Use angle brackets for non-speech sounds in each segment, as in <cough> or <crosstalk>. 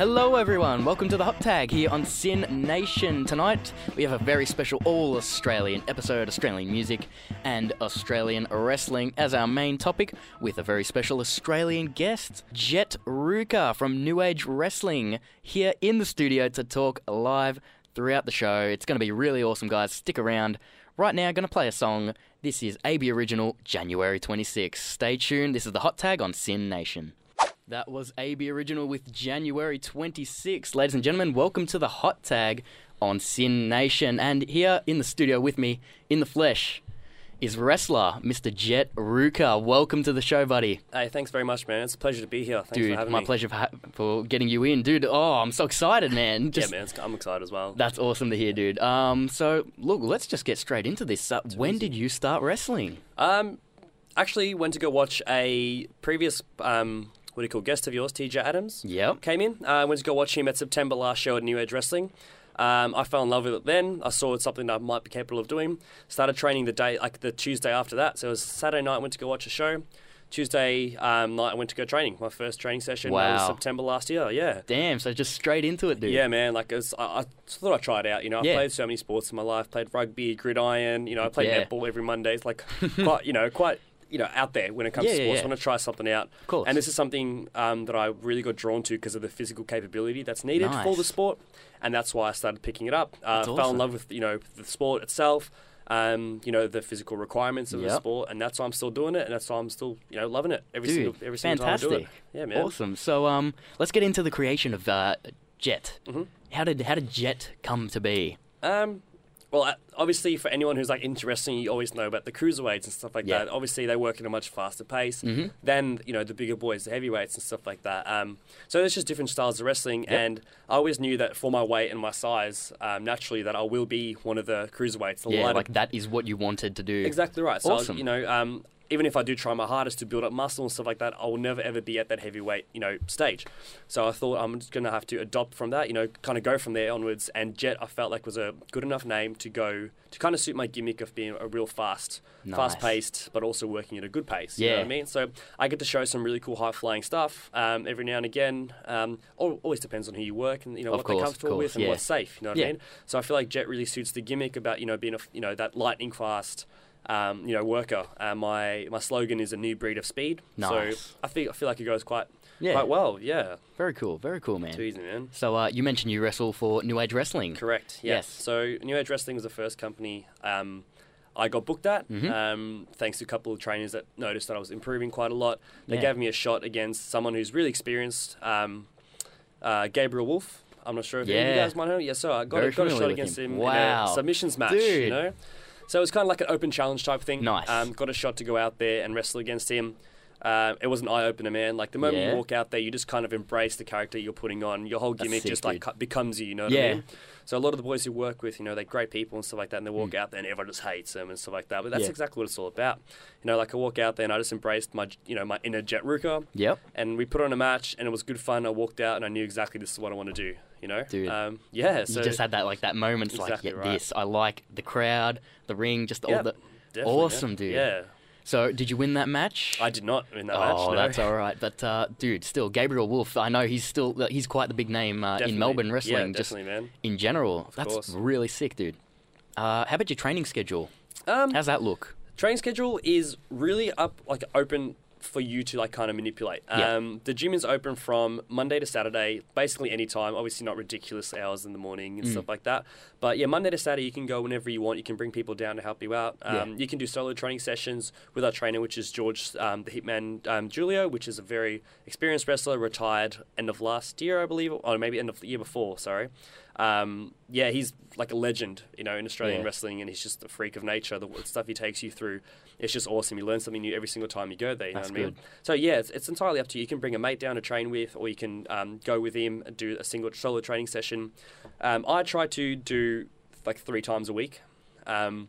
Hello, everyone. Welcome to the Hot Tag here on SYN Nation. Tonight, we have a very special all Australian episode Australian music and Australian wrestling as our main topic, with a very special Australian guest, Jett Rouka from New Age Wrestling, here in the studio to talk live throughout the show. It's going to be really awesome, guys. Stick around. Right now, going to play a song. This is AB Original, January 26. Stay tuned. This is the Hot Tag on SYN Nation. That was AB Original with January 26. Ladies and gentlemen, welcome to the Hot Tag on SYN Nation. And here in the studio with me, in the flesh, is wrestler Mr. Jett Rouka. Welcome to the show, buddy. Hey, thanks very much, man. It's a pleasure to be here. Thanks for Dude, having my me. pleasure for, ha- for getting you in. Dude, oh, I'm so excited, man. <laughs> Just, yeah, man. I'm excited as well. That's awesome to hear, dude. Um, so, look, let's just get straight into this. Uh, when did you start wrestling? Um, actually, went to go watch a previous um, what do you call guest of yours, TJ Adams. Yep. Came in. I uh, went to go watch him at September last show at New Age Wrestling. Um, I fell in love with it then. I saw it's something that I might be capable of doing. Started training the day, like the Tuesday after that. So it was Saturday night. Went to go watch a show. Tuesday um, night, I went to go training. My first training session. That was September last year. Yeah. Damn, so just straight into it, dude. Yeah, man. Like, was, I, I thought I'd try it out. You know, I've Yeah. played so many sports in my life. Played rugby, gridiron. You know, I played Yeah. netball every Monday. It's like <laughs> quite, you know, quite, you know, out there when it comes Yeah, to sports. yeah. I want to try something out. Of course. And this is something um, that I really got drawn to because of the physical capability that's needed for the sport, and that's why I started picking it up. Uh, That's Fell in love with you know the sport itself. Um, you know the physical requirements of the sport, and that's why I'm still doing it, and that's why I'm still you know loving it every Dude, single every single time I do fantastic. it. Yeah, man. Awesome. So, um, let's get into the creation of uh, Jett. Mhm. How did how did Jett come to be? Um, well, obviously, for anyone who's like into wrestling, you always know about the cruiserweights and stuff like Yeah. that. Obviously, they work at a much faster pace Mhm. than you know the bigger boys, the heavyweights and stuff like that. Um, so there's just different styles of wrestling, and I always knew that for my weight and my size, um, naturally, that I will be one of the cruiserweights. The Yeah, lighter- like that is what you wanted to do. exactly right. So Awesome. you know. Um, even if I do try my hardest to build up muscle and stuff like that, I will never ever be at that heavyweight, you know, stage. So I thought I'm just gonna have to adopt from that, you know, kind of go from there onwards. And Jett, I felt like was a good enough name to go to kind of suit my gimmick of being a real fast, Nice. fast paced, but also working at a good pace. You know Yeah. what I mean? So I get to show some really cool high flying stuff um, every now and again. Um, always depends on who you work and you know Of what course, they're comfortable course, with and yeah. what's safe. You know what Yeah. I mean? So I feel like Jett really suits the gimmick about you know being a you know that lightning fast. Um, you know, worker. Uh, my my slogan is a new breed of speed. Nice. So I feel I feel like it goes quite Yeah. quite well. Yeah, Very cool. Very cool, man. too easy, man. So, uh, you mentioned you wrestle for New Age Wrestling. Correct. Yes. Yes. So New Age Wrestling was the first company um, I got booked at. Mhm. Um, thanks to a couple of trainers that noticed that I was improving quite a lot. They Yeah. gave me a shot against someone who's really experienced. Um, uh, Gabriel Wolf. I'm not sure if any of Yeah. you guys might know. Yeah, so I got, Very a, got a shot against him. him, Wow. in a submissions match. Dude. You know, so it was kind of like an open challenge type thing. Nice. Um, got a shot to go out there and wrestle against him. Uh, it was an eye opener, man. Like the moment Yeah. you walk out there, you just kind of embrace the character you're putting on. Your whole gimmick sick, just like dude. cu- becomes you. You know what Yeah. I mean? So a lot of the boys who work with, you know, they're great people and stuff like that, and they walk out there and everyone just hates them and stuff like that. But that's. Yeah. exactly what it's all about. You know, like I walk out there and I just embraced my, you know, my inner Jett Rouka, Yep. and we put on a match and it was good fun. I walked out and I knew exactly this is what I want to do. You know, Dude. Um, yeah. So you just had that like that moment. It's Exactly like, yeah, right. this. I like the crowd, the ring, just all the. definitely, awesome, yeah. dude. Yeah. So, did you win that match? I did not win that oh, match. no. that's all <laughs> right. But uh, dude, still Gabriel Wolf. I know he's still he's quite the big name uh, in Melbourne wrestling. Yeah, just man. in general, that's course. really sick, dude. Uh, how about your training schedule? Um, How's that look? training schedule is really up like open for you to like kind of manipulate. Yeah. Um, the gym is open from Monday to Saturday, basically any time. Obviously, not ridiculous hours in the morning and Mm. stuff like that. But yeah, Monday to Saturday, you can go whenever you want. You can bring people down to help you out. Um, Yeah. You can do solo training sessions with our trainer, which is George, um, the Hitman um, Julio, which is a very experienced wrestler, retired end of last year, I believe, or maybe end of the year before. Sorry. Um, yeah, he's like a legend, you know, in Australian Yeah. wrestling, and he's just a freak of nature. The stuff he takes you through, it's just awesome. You learn something new every single time you go there. You That's know what I mean? So yeah, it's, it's entirely up to you. You can bring a mate down to train with, or you can um, go with him and do a single solo training session. Um, I try to do like three times a week. Um,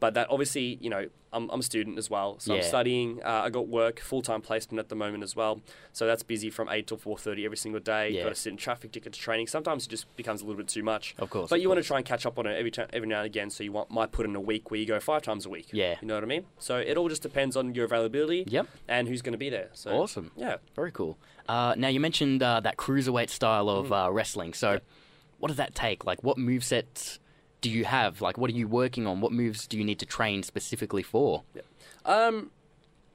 but that obviously, you know, I'm, I'm a student as well, so I'm studying. Uh, I got work, full time placement at the moment as well, so that's busy from eight till four thirty every single day. Yeah. Got to sit in traffic to get to training. Sometimes it just becomes a little bit too much. Of course. But of you want to try and catch up on it every time, every now and again. So you want, might put in a week where you go five times a week. Yeah. You know what I mean? So it all just depends on your availability Yep. and who's going to be there. So Awesome. Yeah. Very cool. Uh, now you mentioned uh, that cruiserweight style Mm. of uh, wrestling. So, what does that take? Like, what movesets do you have? Like, what are you working on? What moves do you need to train specifically for? Yeah. Um,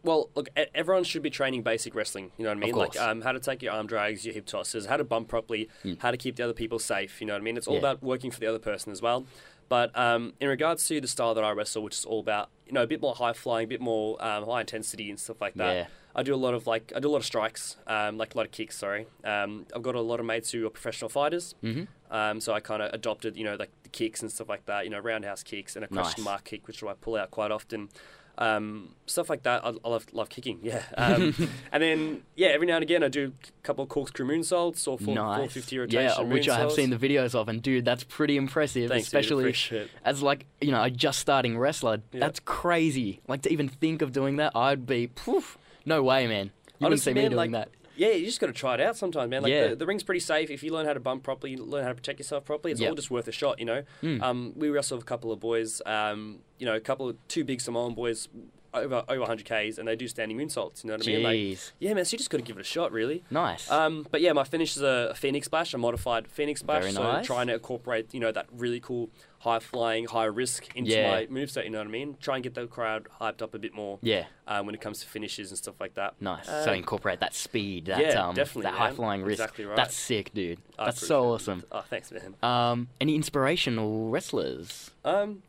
well, look, everyone should be training basic wrestling. You know what I mean? Like um, how to take your arm drags, your hip tosses, how to bump properly, how to keep the other people safe. You know what I mean? It's all. Yeah. about working for the other person as well. But um, in regards to the style that I wrestle, which is all about you know a bit more high flying, a bit more um, high intensity and stuff like that. Yeah. I do a lot of like I do a lot of strikes, um, like a lot of kicks. Sorry, um, I've got a lot of mates who are professional fighters. Mm Mhm. Um, so I kind of adopted, you know, like the kicks and stuff like that. You know, roundhouse kicks and a question Nice. mark kick, which I pull out quite often. Um, stuff like that. I, I love love kicking. Yeah. Um, <laughs> and then yeah, every now and again I do a couple of corkscrew moonsaults or four, nice. 450 rotation yeah, which I have seen the videos of, and dude, that's pretty impressive. Thanks, especially it. as like you know a just starting wrestler. Yeah. That's crazy. Like to even think of doing that, I'd be poof. No way, man. You wouldn't see Honestly, me doing like, that. Yeah, you just got to try it out sometimes, man. Like Yeah. the, the ring's pretty safe if you learn how to bump properly, you learn how to protect yourself properly. It's Yep. all just worth a shot, you know. Mm. Um, we wrestled with a couple of boys, um, you know, a couple of two big Samoan boys over over 100 k's, and they do standing moonsaults. You know what I mean? Like, Jeez, yeah, man. So you just got to give it a shot, really. nice. Um, but yeah, my finish is a, a Phoenix Splash, a modified Phoenix Splash. Very so nice. trying to incorporate, you know, that really cool high flying, high risk into Yeah. my moveset, you know what I mean? Try and get the crowd hyped up a bit more yeah, um, when it comes to finishes and stuff like that. nice. Uh, so incorporate that speed, that yeah, um, definitely, that high flying risk. Exactly right. That's sick, dude. I That's so awesome. it. Oh, thanks, man. Um, any inspirational wrestlers? Um,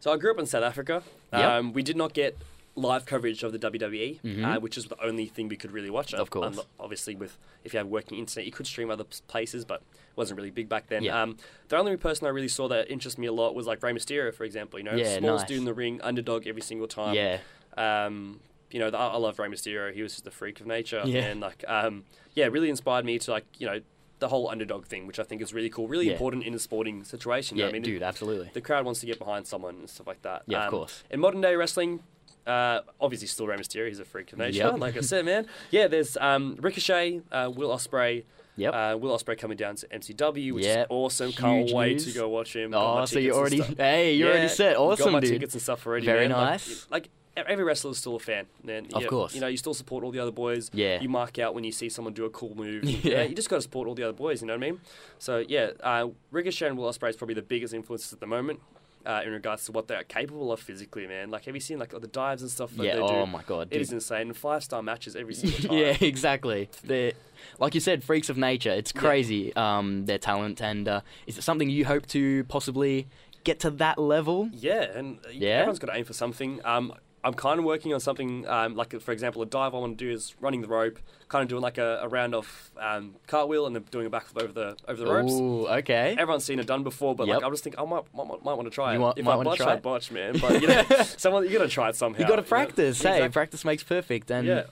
so I grew up in South Africa. Yep. Um, we did not get live coverage of the WWE, Mhm. uh, which is the only thing we could really watch. Of Um, course. obviously, with if you have working internet, you could stream other places, but it wasn't really big back then. Yeah. Um, the only person I really saw that interested me a lot was like Rey Mysterio, for example. You know, Yeah, smallest nice. dude in the ring, underdog every single time. yeah, Um, you know, I, I love Rey Mysterio. He was just a freak of nature, Yeah. and like, um, yeah, really inspired me to like, you know. The whole underdog thing, which I think is really cool, really Yeah. important in a sporting situation. you know yeah, I mean, dude, absolutely. the crowd wants to get behind someone and stuff like that. Yeah, of Um, course. In modern day wrestling, uh, obviously still Rey Mysterio. He's a freak of nature, Yep. like I said, man. Yeah, there's um, Ricochet, uh, Will Ospreay. Yep. Uh, Will Ospreay coming down to MCW, which Yep. is awesome. Can't wait news. to go watch him. Oh, so you already? <laughs> Hey, you Yeah, already set. Awesome, got my dude. tickets and stuff already. Very man. Nice. Like, e- every wrestler is still a fan, man. Of You- course. You know, you still support all the other boys. Yeah. You mark out when you see someone do a cool move. <laughs> Yeah. You, know, you just got to support all the other boys. You know what I mean? So yeah, uh, Ricochet and Will Ospreay is probably the biggest influences at the moment. Uh, in regards to what they're capable of physically, man. Like, have you seen like the dives and stuff that yeah. they do? Oh my god, It dude. is insane. Five star matches every <laughs> single time. yeah, exactly. They're like you said, freaks of nature. It's Yeah. crazy. Um, their talent, and uh, is it something you hope to possibly get to that level? Yeah, and uh, Yeah? everyone's got to aim for something. Um, I'm kind of working on something um, like, for example, a dive I want to do is running the rope, kind of doing like a, a round off um, cartwheel and then doing a backflip over the over the ropes. Ooh, okay. Everyone's seen it done before, but Yep. like I just think I might might, might want to try You it. want- if might I botch, try I it? botch, man. But you know, <laughs> someone you got to try it somehow. You got to know? practice. Hey, Exactly. practice makes perfect. And Yeah,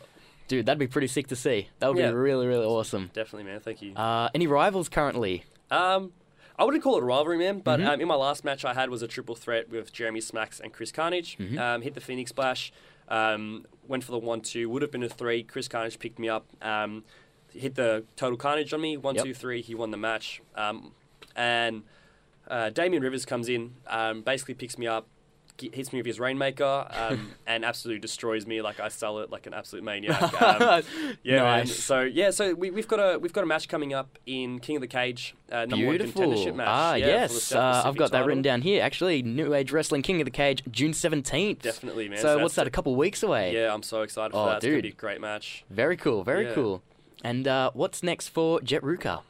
dude, that'd be pretty sick to see. That would Yeah. be really, really awesome. definitely, man. Thank you. Uh, any rivals currently? Um, I wouldn't call it a rivalry, man, but Mhm. um, in my last match I had was a triple threat with Jeremy Smacks and Chris Carnage. Mhm. Um, hit the Phoenix Splash, um, went for the one two, would have been a three. Chris Carnage picked me up, um, hit the total Carnage on me, one Yep. two three. He won the match, um, and uh, Damien Rivers comes in, um, basically picks me up. Hits me with his rainmaker um, <laughs> and absolutely destroys me. Like I sell it like an absolute maniac. <laughs> Um, yeah, nice. So yeah, so we, we've got a we've got a match coming up in King of the Cage, uh, number one Beautiful. contendership match. Ah, yeah, yes. Uh, I've got that written down here. Actually, New Age Wrestling King of the Cage, June 17th. Definitely, man. So, what's that, a couple weeks away? Yeah, I'm so excited for Oh, that. It's gonna dude. be a great match. Very cool, very Yeah. cool. And uh, what's next for Jett Rouka?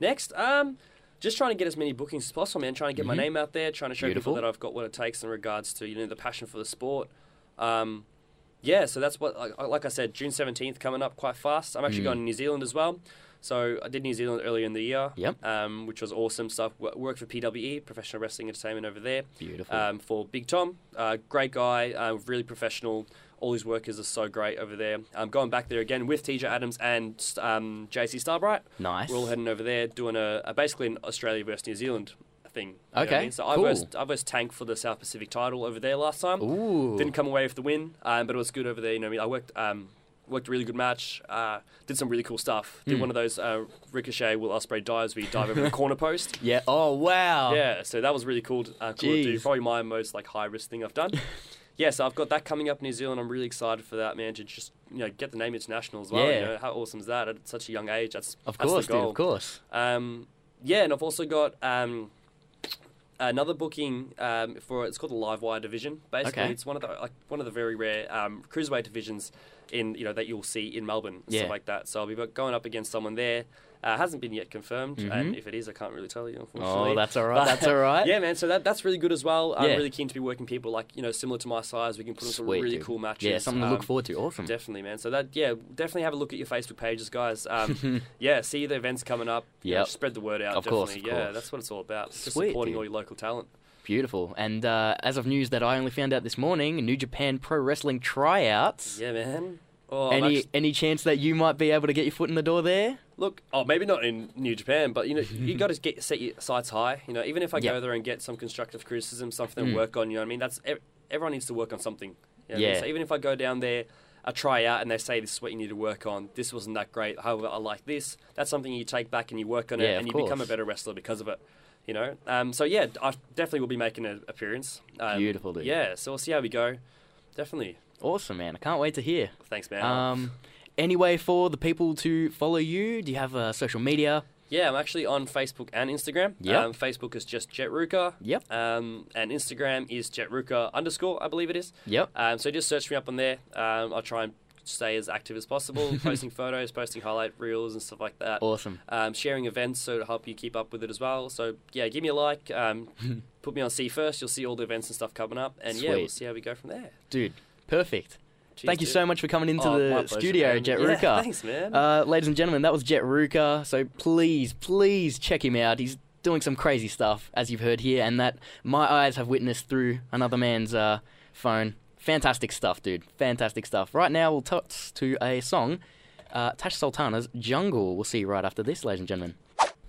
Next, um, just trying to get as many bookings as possible, man. Trying to get my Mhm. name out there, trying to show Beautiful. people that I've got what it takes in regards to you know the passion for the sport. Um, yeah, so that's what like, like I said, June 17th coming up quite fast. I'm actually Mm. going to New Zealand as well. So I did New Zealand earlier in the year, Yep. um, which was awesome stuff. Wo- Worked for PWE, Professional Wrestling Entertainment over there. Beautiful. um, for Big Tom. Uh, great guy, uh, really professional. All his workers are so great over there. Um, going back there again with TJ Adams and um, JC Starbright. nice. We're all heading over there doing a, a basically an Australia versus New Zealand thing. you know what Okay, I mean? So I cool. versed, I versed Tank for the South Pacific title over there last time. Ooh. Didn't come away with the win, um, but it was good over there. You know, I mean, I worked um, worked a really good match. Uh, did some really cool stuff. Did Mm. one of those uh, Ricochet Will Ospreay dives where you dive over the <laughs> corner post. Yeah. Oh wow. Yeah, so that was really cool. To, uh, cool to do. Jeez. Probably my most like high risk thing I've done. <laughs> yeah, so I've got that coming up in New Zealand. I'm really excited for that, man. To just you know get the name international as well. Yeah. You know, how awesome is that at such a young age? That's Of that's course, the dude. Of course. Um, yeah, and I've also got um, another booking um, for it's called the Live Wire division. Basically, Okay. it's one of the like one of the very rare um, cruiserweight divisions in you know that you'll see in Melbourne, Yeah. stuff like that. So I'll be going up against someone there. Uh, hasn't been yet confirmed, and Mhm. if it is, I can't really tell you. Unfortunately. Oh, that's all right. But- That's all right. <laughs> Yeah, man. So that that's really good as well. I'm Yeah. really keen to be working people like you know similar to my size. We can put on some really dude. cool matches. Yeah, something to look Um, forward to. Awesome. Definitely, man. So that yeah, definitely have a look at your Facebook pages, guys. Um, <laughs> yeah, see the events coming up. you know, spread the word out. Of course, definitely. of yeah, course. that's what it's all about. Just Sweet, supporting dude. all your local talent. Beautiful. And uh, as of news that I only found out this morning, New Japan Pro Wrestling tryouts. Yeah, man. Oh, Any actu- any chance that you might be able to get your foot in the door there? Look, oh, maybe not in New Japan, but you know, you <laughs> got to get set your sights high. You know, even if I Yep. go there and get some constructive criticism, something Mm. to work on. You know, what I mean, that's everyone needs to work on something. You know what I mean? Yeah. So even if I go down there. I try out and they say this is what you need to work on. This wasn't that great. However, I like this. That's something you take back and you work on Yeah, it, and you become a better wrestler because of it. You know. Um, so yeah, I definitely will be making an appearance. Um, Beautiful, dude. Yeah. So we'll see how we go. Definitely. Awesome, man. I can't wait to hear. Thanks, man. Um, any way for the people to follow you? Do you have uh, social media? Yeah, I'm actually on Facebook and Instagram. Yeah. Um, Facebook is just Jetruka. Yep. Um, and Instagram is Jetruka underscore, I believe it is. Yep. Um, so just search me up on there. Um, I'll try and stay as active as possible, <laughs> posting photos, posting highlight reels and stuff like that. Awesome. Um, sharing events so to help you keep up with it as well. So yeah, give me a like. Um, <laughs> put me on C first. You'll see all the events and stuff coming up. And yeah, we'll see how we go from there. Dude, perfect. Cheers, Thank you dude. so much for coming into Oh, the pleasure, studio, man. Jett Yeah, Rouka. thanks, man. Uh, ladies and gentlemen, that was Jett Rouka. So please, please check him out. He's doing some crazy stuff, as you've heard here, and that my eyes have witnessed through another man's uh, phone. Fantastic stuff, dude. Fantastic stuff. Right now, we'll touch to a song, uh, Tash Sultana's Jungle. We'll see you right after this, ladies and gentlemen.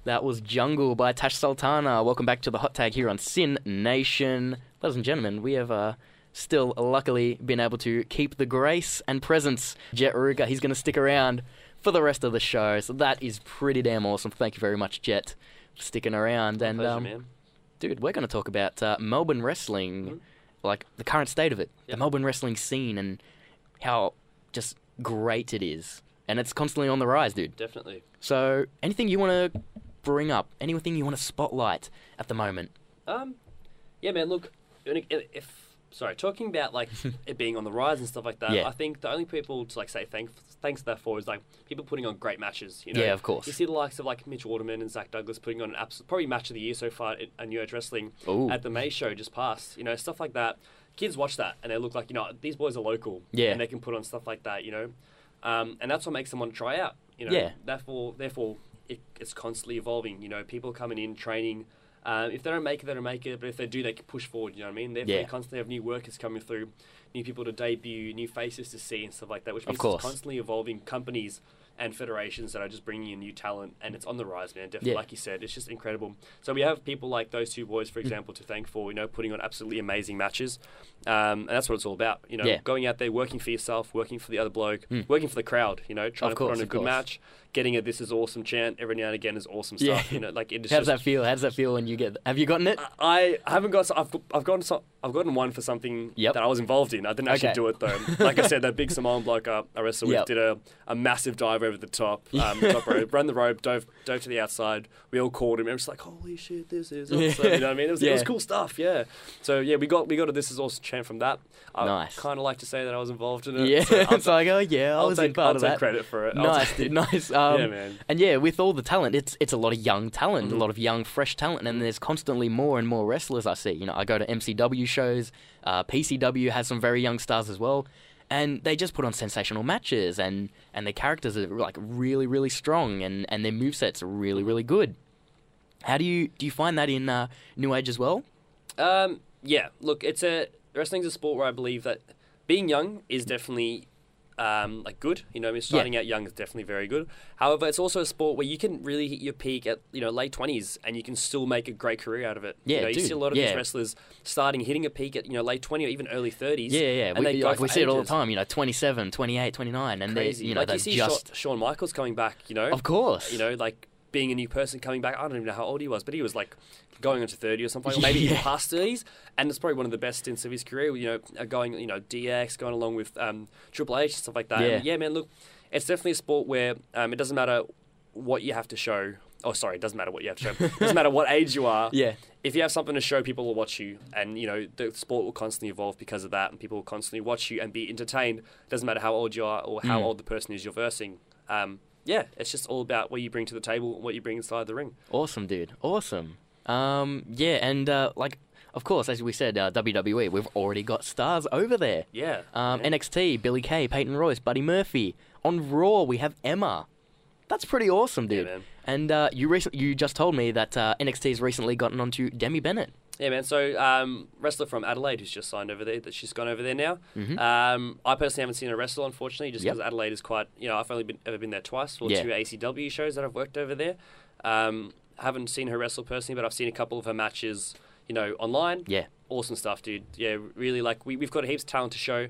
That was Jungle by Tash Sultana. Welcome back to the hot tag here on SYN Nation. Ladies and gentlemen, we have uh, still luckily been able to keep the grace and presence. Jett Rouka, he's going to stick around for the rest of the show. So that is pretty damn awesome. Thank you very much, Jett, for sticking around. and Pleasure, um, dude, we're going to talk about uh, Melbourne wrestling, Mhm. like the current state of it, the Melbourne wrestling scene, and how just great it is. And it's constantly on the rise, dude. Definitely. So, anything you want to bring up, anything you want to spotlight at the moment? Um, yeah, man. Look, if sorry, talking about like <laughs> it being on the rise and stuff like that, Yeah. I think the only people to like say thanks thanks to that for is like people putting on great matches. You know, Yeah, of course. You see the likes of like Mitch Waterman and Zach Douglas putting on an absolute probably match of the year so far in, in New Age Wrestling Ooh. at the May show just passed. You know, stuff like that. Kids watch that and they look like you know these boys are local. Yeah. and they can put on stuff like that. You know, um, and that's what makes them want to try out. You know, Yeah. therefore, therefore, it, it's constantly evolving. You know, people coming in, training. Um, if they don't make it, they don't make it. But if they do, they can push forward. You know what I mean? Therefore, Yeah. you constantly have new workers coming through, new people to debut, new faces to see, and stuff like that. Which means course. it's constantly evolving companies and federations that are just bringing in new talent, and it's on the rise, man. Definitely, Yeah. like you said, it's just incredible. So we have people like those two boys, for example, to thank for you know putting on absolutely amazing matches, um, and that's what it's all about. You know, Yeah. going out there, working for yourself, working for the other bloke, Mm. working for the crowd. You know, trying Of to put on a good course. match, getting a "This is awesome" chant every now and again is awesome Yeah. stuff. You know, like How does just, that feel? How does that feel when you get? Have you gotten it? I haven't got. I've I've gotten. some- I've gotten one for something Yep. that I was involved in. I didn't actually Okay. do it though. <laughs> Like I said, that big Samoan bloke uh, I wrestled Yep. with did a, a massive dive over the top, <laughs> um, top rope, ran the rope, dove dove to the outside. We all called him. It was like, holy shit, this is awesome. Yeah. You know what I mean? It was, it was cool stuff. Yeah. So yeah, we got we got a this is awesome chant from that. I Nice. Kind of like to say that I was involved in it. Yeah, So I'll, <laughs> it's like, oh yeah, I I'll was take, in part I'll of take that. credit for it. Nice, dude, nice. Um, yeah, man. And yeah, with all the talent, it's it's a lot of young talent, a Mhm. lot of young, fresh talent, and there's constantly more and more wrestlers I see. You know, I go to MCW shows, uh, PCW has some very young stars as well, and they just put on sensational matches, and and their characters are like really, really strong, and and their movesets are really, really good. How do you do you find that in uh, New Age as well? Um, yeah, look, it's a wrestling's a sport where I believe that being young is definitely um, like good. You know, I mean, starting out young is definitely very good. However, it's also a sport where you can really hit your peak at you know late twenties, and you can still make a great career out of it. Yeah, you, know, you see a lot of yeah. these wrestlers starting hitting a peak at you know late twenty or even early thirties. Yeah, yeah. and We, they like, we see it all the time. You know, 27, 28, 29, and they, you know, like you see just, Shawn Michaels coming back. You know, of course, you know, like being a new person coming back. I don't even know how old he was, but he was like going into 30 or something, or maybe even <laughs> Yeah. past 30s. And it's probably one of the best stints of his career, you know, uh, going, you know, DX, going along with um, Triple H and stuff like that. Yeah. And yeah, man, look, it's definitely a sport where um, it doesn't matter what you have to show. Oh, sorry, it doesn't matter what you have to show. It doesn't matter what age you are. <laughs> yeah, If you have something to show, people will watch you, and you know the sport will constantly evolve because of that, and people will constantly watch you and be entertained. It doesn't matter how old you are or how Mm. old the person is you're versing. Um, yeah, it's just all about what you bring to the table, and what you bring inside the ring. awesome, dude, awesome. Um, yeah, and uh, like, of course, as we said, uh, WWE, we've already got stars over there. Yeah. Um, yeah. NXT, Billy Kay, Peyton Royce, Buddy Murphy. On Raw, we have Emma. That's pretty awesome, Yeah, dude. man. and uh, you recent, you just told me that uh, NXT has recently gotten onto Demi Bennett. Yeah, man. So, um, wrestler from Adelaide who's just signed over there, that she's gone over there now. Mhm. Um, I personally haven't seen her wrestle, unfortunately, just Yep. because Adelaide is quite, you know, I've only been, ever been there twice for Yeah. two ACW shows that I've worked over there. Um, haven't seen her wrestle personally, but I've seen a couple of her matches, you know, online. Yeah, Awesome stuff, dude. Yeah, really, like, we, we've got heaps of talent to show,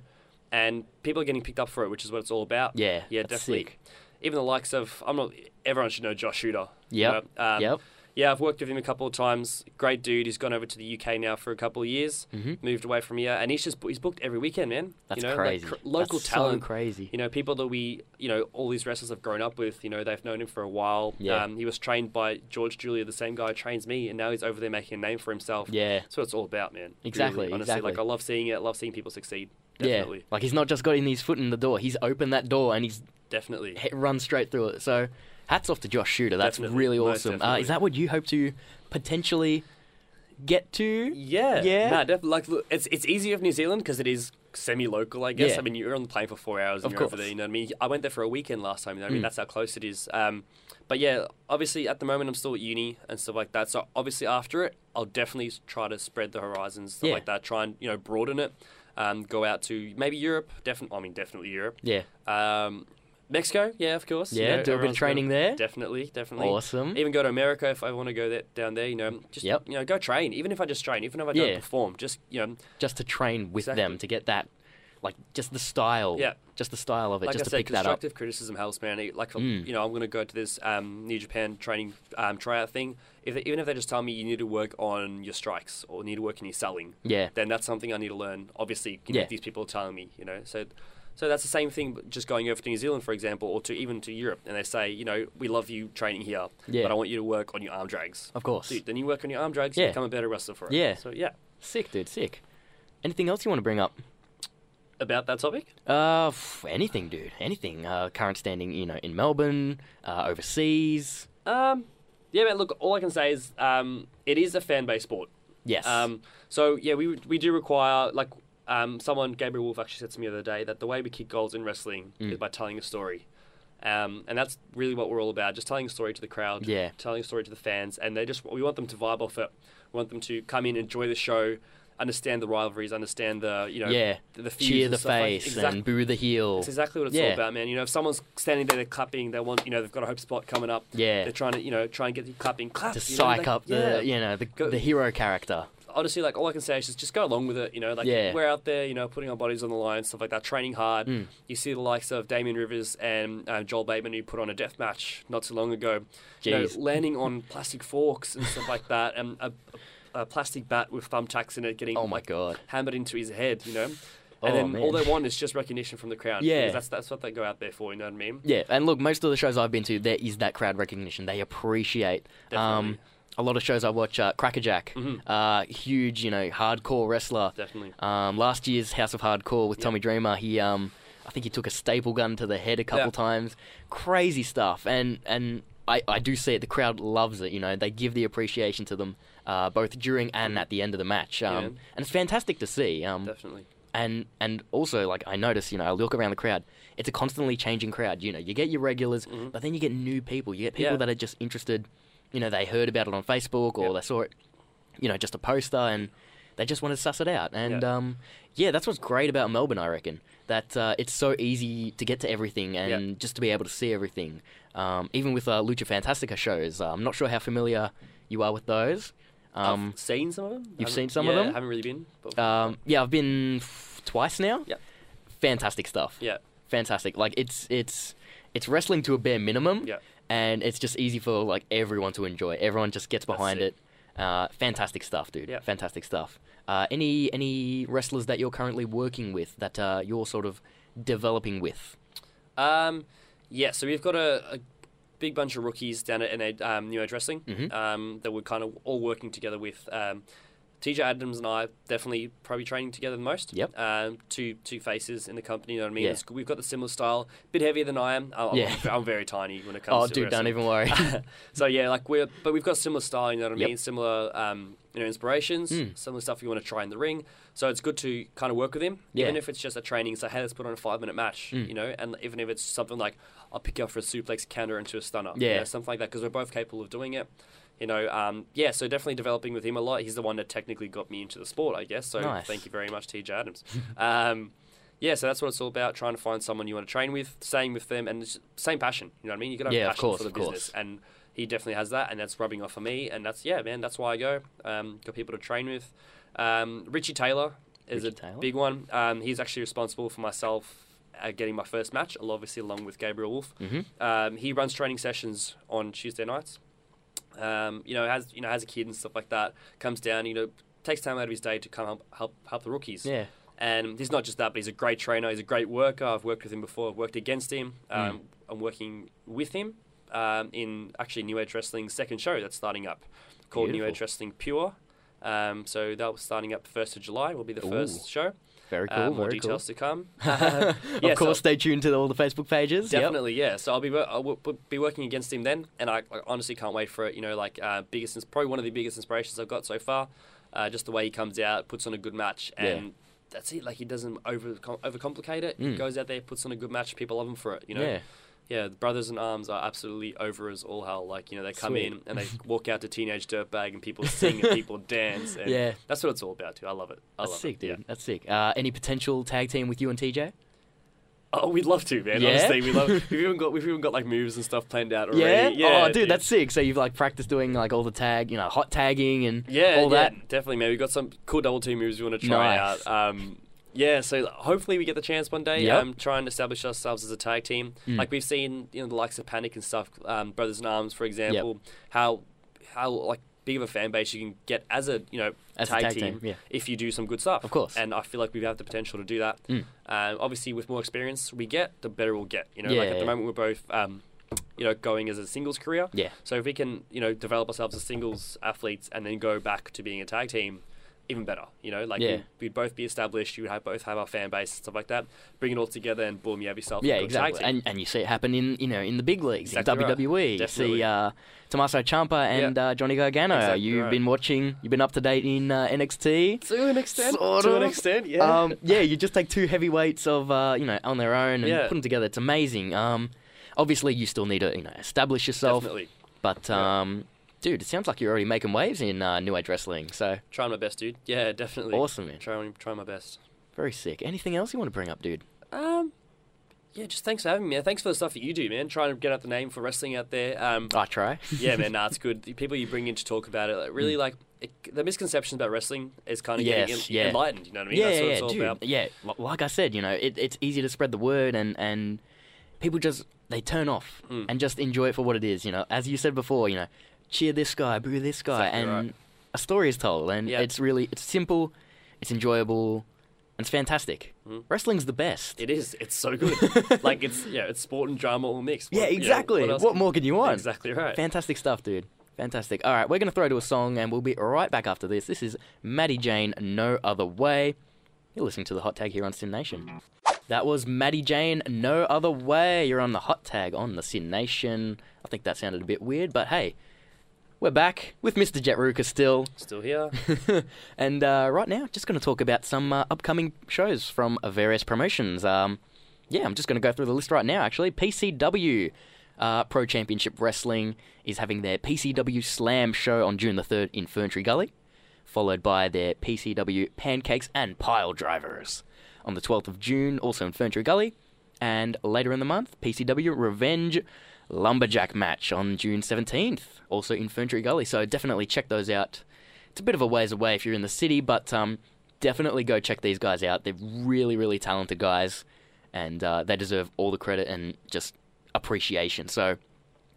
and people are getting picked up for it, which is what it's all about. yeah, Yeah, definitely. sick. Even the likes of, I'm not, everyone should know Josh Shooter. you Yep, know, um, yep. Yeah, I've worked with him a couple of times. Great dude. He's gone over to the UK now for a couple of years. hmm Moved away from here, and he's just he's booked every weekend, man. That's you know, crazy. Like, cr- local That's talent. So crazy. You know, people that we, you know, all these wrestlers have grown up with. You know, they've known him for a while. Yeah. Um, he was trained by George Julia, the same guy who trains me, and now he's over there making a name for himself. Yeah, That's what it's all about, man. Exactly, Really, honestly, exactly. like I love seeing it. I love seeing people succeed. Definitely. yeah. Like he's not just got in his foot in the door; he's opened that door and he's Definitely. run straight through it. So, hats off to Josh Shooter. That's Definitely, really awesome. Uh, is that what you hope to potentially get to? Yeah, Yeah? Nah, def- like look, it's it's easier of New Zealand because it is semi-local, I guess. Yeah. I mean, you're on the plane for four hours and Of you're over course. there. You know what I mean? I went there for a weekend last time. You know I mean? Mm. That's how close it is. Um, but yeah, obviously at the moment I'm still at uni and stuff like that. So obviously after it, I'll definitely try to spread the horizons, stuff Yeah. like that. Try and you know broaden it. Um, go out to maybe Europe. Definitely, I mean definitely Europe. Yeah, Um, Mexico, yeah, of course. you Yeah, know, do a bit of training there. Definitely, definitely. awesome. Even go to America if I want to go there, down there. You know, just Yep. you know, go train. Even if I just train, even if I don't Yeah. perform, just you know, just to train with Exactly. them to get that, like just the style. Yeah. just the style of it, like just I to said, pick that up. constructive criticism helps, man. Like Mm. you know, I'm going to go to this um, New Japan training um, tryout thing. If they, even if they just tell me you need to work on your strikes or need to work on your selling, Yeah, then that's something I need to learn. Obviously, you know, Yeah. these people are telling me, you know, so. So that's the same thing, just going over to New Zealand, for example, or to even to Europe, and they say, you know, we love you training here, Yeah. but I want you to work on your arm drags. of course. Dude, then you work on your arm drags, Yeah. you become a better wrestler for it. Yeah. So yeah, Sick, dude. Sick. Anything else you want to bring up? about that topic. Uh, anything, dude. Anything. Uh, current standing, you know, in Melbourne, uh, overseas. Um, yeah, man. Look, all I can say is, um, it is a fan-based sport. Yes. Um, so yeah, we we do require like um, someone Gabriel Wolf actually said to me the other day that the way we kick goals in wrestling Mm. is by telling a story. Um, and that's really what we're all about, just telling a story to the crowd, Yeah. telling a story to the fans, and they just we want them to vibe off it. We want them to come in, enjoy the show, understand the rivalries, understand the you know yeah. the, the Cheer the like- face exactly. and boo the heel. That's exactly what it's Yeah. all about, man. You know, if someone's standing there, they're clapping, they want, you know, they've got a hope spot coming up. Yeah. They're trying to, you know, try and get you clapping, clap. To know, psych like, up yeah. the, you know, the, Go- the hero character. Honestly, like all I can say is just, just go along with it. You know, like Yeah. we're out there, you know, putting our bodies on the line, stuff like that, training hard. Mm. You see the likes of Damien Rivers and uh, Joel Bateman who put on a death match not too long ago. You know, Jeez. <laughs> landing on plastic forks and stuff like that, and a, a plastic bat with thumbtacks in it getting Oh my like god. hammered into his head. You know. And Oh, then all they want is just recognition from the crowd. Yeah. because that's that's what they go out there for. You know what I mean? Yeah, and look, most of the shows I've been to, there is that crowd recognition. They appreciate. Um, Definitely. A lot of shows I watch, uh, Crackerjack, Mhm. uh, huge, you know, hardcore wrestler. Definitely. Um, last year's House of Hardcore with Yeah. Tommy Dreamer, he, um, I think he took a staple gun to the head a couple Yeah. times. Crazy stuff, and and I, I do see it. The crowd loves it. You know, they give the appreciation to them, uh, both during and at the end of the match. Um, Yeah. and it's fantastic to see. Um, Definitely. and and also like I notice, you know, I look around the crowd. It's a constantly changing crowd. You know, you get your regulars, Mhm. but then you get new people. You get people Yeah. that are just interested. You know, they heard about it on Facebook or Yep. they saw it, you know, just a poster, and they just wanted to suss it out. And Yeah. um, yeah, that's what's great about Melbourne, I reckon. That uh, it's so easy to get to everything and just to be able to see everything. Um, even with uh, Lucha Fantastica shows, uh, I'm not sure how familiar you are with those. Um, I've seen some of them. you've seen some of yeah, them? haven't really been. But, um, yeah, I've been f- twice now. Yeah. Fantastic stuff. yeah, Fantastic. Like it's it's it's wrestling to a bare minimum. yeah. And it's just easy for like everyone to enjoy. Everyone just gets behind it. Uh, fantastic stuff, dude. Yeah. Fantastic stuff. Uh, any any wrestlers that you're currently working with that uh, you're sort of developing with? Um, yeah, so we've got a, a big bunch of rookies down at NA, um, New Age Wrestling Mhm. um, that we're kind of all working together with. Um, TJ Adams and I definitely probably training together the most. Yep. Um, two two faces in the company. You know what I mean? Yeah. It's, we've got the similar style, a bit heavier than I am. I'm, Yeah. I'm, I'm very tiny when it comes. Oh, to dude, don't even worry. <laughs> so yeah, like we're but we've got similar style, you know what I Yep. mean? Similar um, you know, inspirations, Mm. similar stuff you want to try in the ring. So it's good to kind of work with him. Yeah. Even if it's just a training, say, hey, let's put on a five minute match, Mm. you know, and even if it's something like I'll pick you up for a suplex counter into a stunner. you Yeah. know, something like that, because we're both capable of doing it. You know, um, yeah, so definitely developing with him a lot. He's the one that technically got me into the sport, I guess. So Nice. thank you very much, TJ Adams. <laughs> um, yeah, so that's what it's all about, trying to find someone you want to train with, staying with them, and it's same passion. You know what I mean? You got to have Yeah, passion course, for the of course. business. And he definitely has that, and that's rubbing off on me. And that's, yeah, man, that's why I go. Um, got people to train with. Um, Richie Taylor is Richie a Taylor? big one. Um, he's actually responsible for myself uh, getting my first match, obviously along with Gabriel Wolf. hmm Um, he runs training sessions on Tuesday nights. Um, you know, has you know has a kid and stuff like that. Comes down, you know, takes time out of his day to come help help, help the rookies. Yeah. And he's not just that, but he's a great trainer. He's a great worker. I've worked with him before. I've worked against him. Mm. Um, I'm working with him um, in actually New Age Wrestling's second show that's starting up, called New Beautiful. Age Wrestling Pure. Um, so that was starting up first of July. Will be the Ooh. first show. Very cool. Uh, more very details to come. cool. <laughs> <laughs> Yeah, of course, so- stay tuned to all the Facebook pages. Yep. Definitely, yeah. So I'll be I'll be working against him then, and I, I honestly can't wait for it. You know, like uh, biggest, probably one of the biggest inspirations I've got so far. Uh, just the way he comes out, puts on a good match, and Yeah. that's it. Like he doesn't over overcomplicate it. He Mm. goes out there, puts on a good match. People love him for it. You know, Yeah. Yeah. The brothers in arms are absolutely over as all hell. Like you know, they come Sweet. in and they <laughs> walk out to Teenage Dirtbag, and people sing and people dance. And Yeah. that's what it's all about too. I love it. I That's love sick, it. dude. Yeah. That's sick. Uh, any potential tag team with you and TJ? Oh, we'd love to, man. Yeah? Honestly, we love. <laughs> We've even got we've even got like moves and stuff planned out already. Yeah. oh, dude, that's sick. So you've like practiced doing like all the tag, you know, hot tagging and Yeah, all yeah, that. definitely, man. We've got some cool double team moves we want to try Nice. out. Um, yeah, so hopefully we get the chance one day. Yep. Um, try and establish ourselves as a tag team. Mm. Like we've seen, you know, the likes of Panic and stuff, um, Brothers in Arms, for example. How how like big of a fan base you can get as a you know As a tag, tag team, team, yeah. if you do some good stuff. Of course. And I feel like we have the potential to do that. Mm. Um, obviously, with more experience we get, the better we'll get. You know, Yeah, like at yeah. the moment we're both. Um, you know, going as a singles career. Yeah. So if we can, you know, develop ourselves as singles athletes and then go back to being a tag team, even better. You know, like Yeah. we'd, we'd both be established. You would have both have our fan base and stuff like that. Bring it all together and boom, you have yourself. Yeah, exactly. And and you see it happen in you know in the big leagues Exactly in right. WWE. You see uh, Tommaso Ciampa and uh, Johnny Gargano. Exactly you've right. been watching. You've been up to date in uh, NXT. to an extent, Sort to an extent, yeah. Um, yeah, you just take two heavyweights of uh, you know on their own and Yeah. put them together. It's amazing. Um, obviously you still need to you know establish yourself, Definitely. but Yeah. Dude, it sounds like you're already making waves in uh, New Age Wrestling. So Trying my best, dude. Yeah, definitely. awesome, man. Trying, trying my best. Very sick. Anything else you want to bring up, dude? Um, yeah, just thanks for having me, man. Thanks for the stuff that you do, man. Trying to get out the name for wrestling out there. Um, I try. yeah, man, <laughs> nah, it's good. The people you bring in to talk about it, like, really like it, the misconceptions about wrestling is kind of Mm. Yes, getting yeah. enlightened. You know what I mean? yeah, That's what yeah, it's all dude. about. Yeah, like I said, you know, it, it's easy to spread the word, and and people just they turn off Mm. and just enjoy it for what it is. You know, as you said before, you know, cheer this guy, boo this guy, Exactly and right. a story is told, and Yeah. it's really it's simple, it's enjoyable, and it's fantastic. Mm. Wrestling's the best. It is. It's so good. <laughs> like it's yeah, it's sport and drama all mixed. yeah, What- you know, exactly. what, what more can you want? Exactly right. Fantastic stuff, dude. Fantastic. All right, we're going to throw to a song and we'll be right back after this. This is Maddy Jane, No Other Way. You're listening to the Hot Tag here on SYN Nation. That was Maddy Jane, No Other Way. You're on the Hot Tag on the SYN Nation. I think that sounded a bit weird, but hey, we're back with Mr. Jett Rouka still. Still here. <laughs> and uh, right now, just going to talk about some uh, upcoming shows from uh, various promotions. Um, yeah, I'm just going to go through the list right now, actually. PCW uh, Pro Championship Wrestling is having their PCW Slam show on June the 3rd in Ferntree Gully. followed by their PCW Pancakes and Pile Drivers on the 12th of June, also in Ferntree Gully. And later in the month, PCW Revenge Lumberjack match on June 17th, also in Ferntree Gully. So definitely check those out. It's a bit of a ways away if you're in the city, but um, definitely go check these guys out. They're really, really talented guys, and uh, they deserve all the credit and just appreciation. So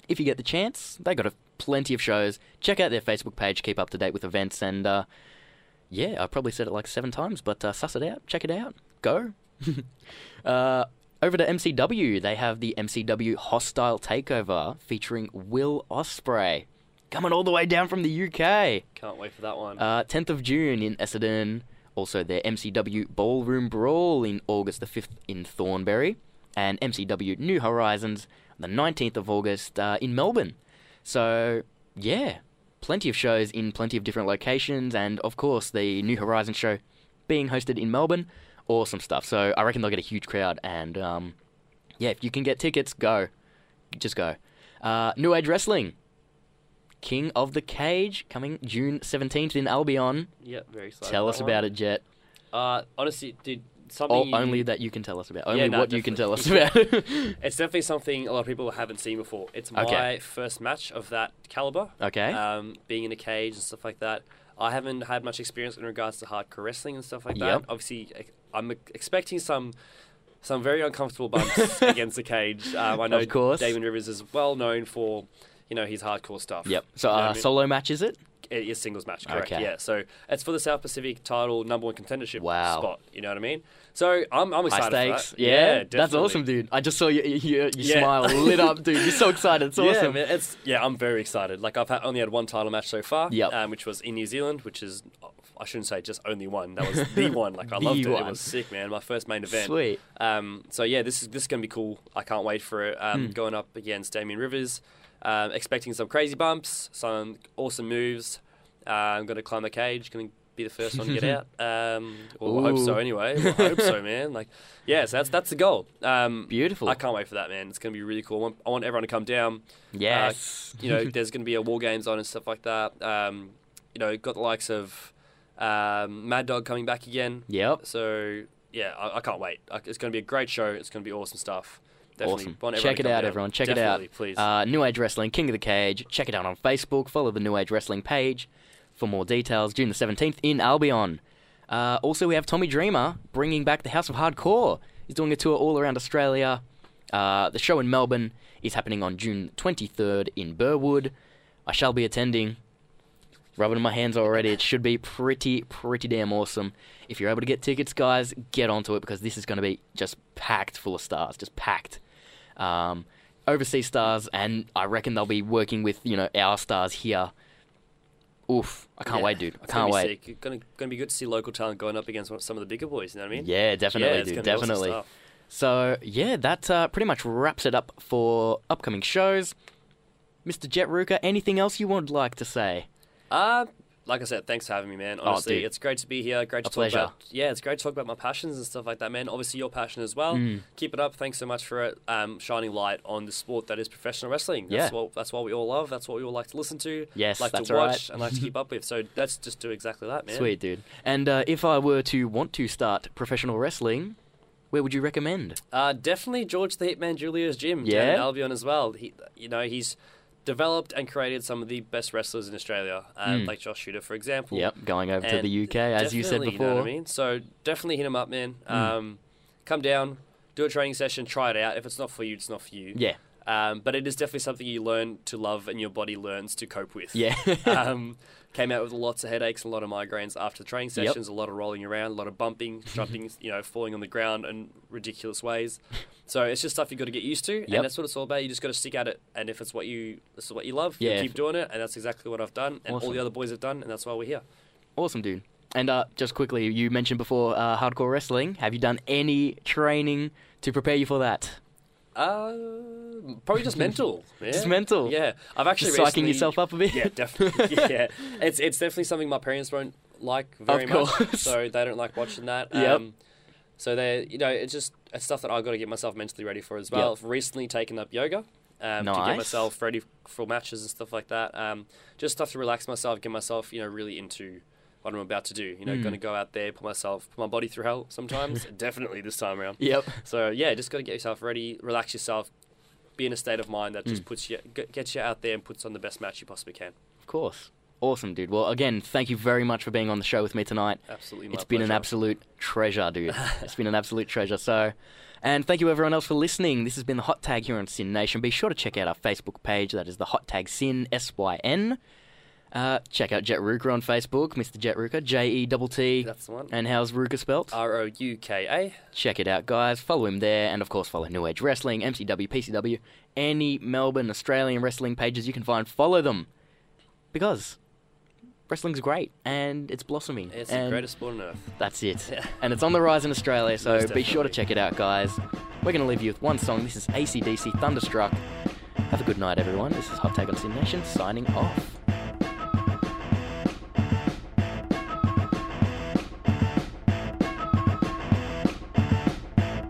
if you get the chance, they got a plenty of shows. Check out their Facebook page, keep up to date with events, and uh, yeah, I probably said it like seven times, but uh, suss it out, check it out, go. <laughs> uh, over to MCW, they have the MCW Hostile Takeover featuring Will Ospreay, coming all the way down from the UK. Can't wait for that one. Uh, 10th of June in Essendon. Also, their MCW Ballroom Brawl in August the 5th in Thornbury. And MCW New Horizons the 19th of August uh, in Melbourne. So, yeah, plenty of shows in plenty of different locations. And, of course, the New Horizons show being hosted in Melbourne. Awesome stuff. So, I reckon they'll get a huge crowd. And, um, yeah, if you can get tickets, go. Just go. Uh, New Age Wrestling. King of the Cage coming June 17th in Albion. yeah, very excited. Tell us about it, Jett. Uh, honestly, dude, something Oh, you- only that you can tell us about. Only Yeah, no, what you can tell us <laughs> about. <laughs> It's definitely something a lot of people haven't seen before. It's my Okay. first match of that caliber. okay. Um, being in a cage and stuff like that. I haven't had much experience in regards to hardcore wrestling and stuff like that. Yep. Obviously, I'm expecting some some very uncomfortable bumps <laughs> against the cage. Um, I know Of course. Damien Rivers is well known for you know his hardcore stuff. yep. So, You know uh, what I mean? solo match is it? It is singles match, correct? Okay. Yeah. So it's for the South Pacific title number one contendership Wow. spot. You know what I mean? So I'm, I'm High excited stakes. for that. Yeah, definitely. that's awesome, dude. I just saw your your, your Yeah. smile lit up, dude. You're so excited. It's <laughs> Yeah, awesome. man, it's yeah. I'm very excited. Like I've had, only had one title match so far, Yep. um, which was in New Zealand, which is I shouldn't say just only one. That was <laughs> the one. Like I loved it. one. It was sick, man. My first main event. Sweet. Um, so yeah, this is this is gonna be cool. I can't wait for it. Um, Hmm. Going up against Damien Rivers, um, expecting some crazy bumps, some awesome moves. Uh, I'm gonna climb the cage. Gonna be the first one to get <laughs> out. Um, well, I hope so. Anyway, Well, I hope so, <laughs> man. Like, yeah, so that's that's the goal. Um, Beautiful. I can't wait for that, man. It's gonna be really cool. I want, I want everyone to come down. yes. You know, there's going to be a war games on and stuff like that. Um, you know, got the likes of um, Mad Dog coming back again. yep. So yeah, I, I can't wait. I, it's going to be a great show. It's going to be awesome stuff. Definitely Awesome. Check it out, down. everyone. Check Definitely, it out. please. Uh, New Age Wrestling, King of the Cage. Check it out on Facebook. Follow the New Age Wrestling page for more details. June the 17th in Albion. Uh, also, we have Tommy Dreamer bringing back the House of Hardcore. He's doing a tour all around Australia. Uh, the show in Melbourne is happening on June 23rd in Burwood. I shall be attending. Rubbing in my hands already. It should be pretty, pretty damn awesome. If you're able to get tickets, guys, get onto it because this is going to be just packed full of stars. Just packed um, overseas stars, and I reckon they'll be working with you know our stars here. Oof! I can't Yeah, wait, dude. I can't wait. Sick. It's gonna, gonna be good to see local talent going up against some of the bigger boys. You know what I mean? Yeah, definitely, yeah, dude. awesome Definitely. stuff. So yeah, that uh, pretty much wraps it up for upcoming shows. Mr. Jett Rouka, anything else you would like to say? Uh, like I said, thanks for having me, man. Honestly, Oh, it's great to be here. Great to A talk pleasure. about. Yeah, it's great to talk about my passions and stuff like that, man. Obviously, your passion as well. Mm. Keep it up. Thanks so much for it. Um, shining light on the sport that is professional wrestling. That's Yeah. what that's what we all love. That's what we all like to listen to. Yes, like that's to right. watch and like to keep up with. So <laughs> let's just do exactly that, man. Sweet, dude. And uh, if I were to want to start professional wrestling, where would you recommend? Uh, definitely George the Hitman Julia's gym Yeah? Albion as well. He, you know, he's developed and created some of the best wrestlers in Australia, um, Mm. like Josh Shooter, for example. Yep, going over to the UK, as you said before. You know I mean? So definitely hit him up, man. Mm. Um, come down, do a training session, try it out. If it's not for you, it's not for you. Yeah, Um, but it is definitely something you learn to love and your body learns to cope with. yeah. <laughs> um, came out with lots of headaches and a lot of migraines after the training Yep. sessions, a lot of rolling around, a lot of bumping, jumping, <laughs> you know, falling on the ground in ridiculous ways. So it's just stuff you've got to get used to, Yep. and that's what it's all about. You just got to stick at it, and if it's what you, this is what you love, Yeah. you keep doing it, and that's exactly what I've done, and all the other boys have done, and that's why we're here. awesome, dude. And uh, just quickly, you mentioned before uh, hardcore wrestling. Have you done any training to prepare you for that? Uh, probably just <laughs> mental. Yeah. Just mental? Yeah, I've actually Just psyching yourself up a bit? Yeah, definitely. <laughs> yeah, it's it's definitely something my parents won't like very Of much. So they don't like watching that. <laughs> Yep. So they, you know, it's just it's stuff that I've got to get myself mentally ready for as well. Yep. I've recently taken up yoga. Um, to get myself ready for matches and stuff like that. Um, just stuff to relax myself, get myself, you know, really into what I'm about to do. You know, Mm. going to go out there, put myself, put my body through hell sometimes. <laughs> Definitely this time around. Yep. So yeah, just got to get yourself ready, relax yourself, be in a state of mind that just Mm. puts you, gets you out there and puts on the best match you possibly can. Of course. Awesome, dude. Well, again, thank you very much for being on the show with me tonight. Absolutely, my It's been an absolute treasure, dude. <laughs> it's been an absolute treasure. So, and thank you everyone else for listening. This has been the Hot Tag here on SYN Nation. Be sure to check out our Facebook page. That is the Hot Tag SYN S Y N. Uh, check out Jett Rouka on Facebook, Mr. Jett Rouka, J E T T. That's the one. And how's Rouka spelt? R O U K A. Check it out, guys. Follow him there, and of course, follow New Age Wrestling, MCW, PCW, any Melbourne Australian wrestling pages you can find. Follow them because wrestling's great and it's blossoming. It's the greatest sport on earth. That's it. Yeah. And it's on the rise in Australia, so Most be sure to check it out, guys. We're going to leave you with one song. This is ACDC Thunderstruck. Have a good night, everyone. This is Hot Tag on SYN Nation signing off.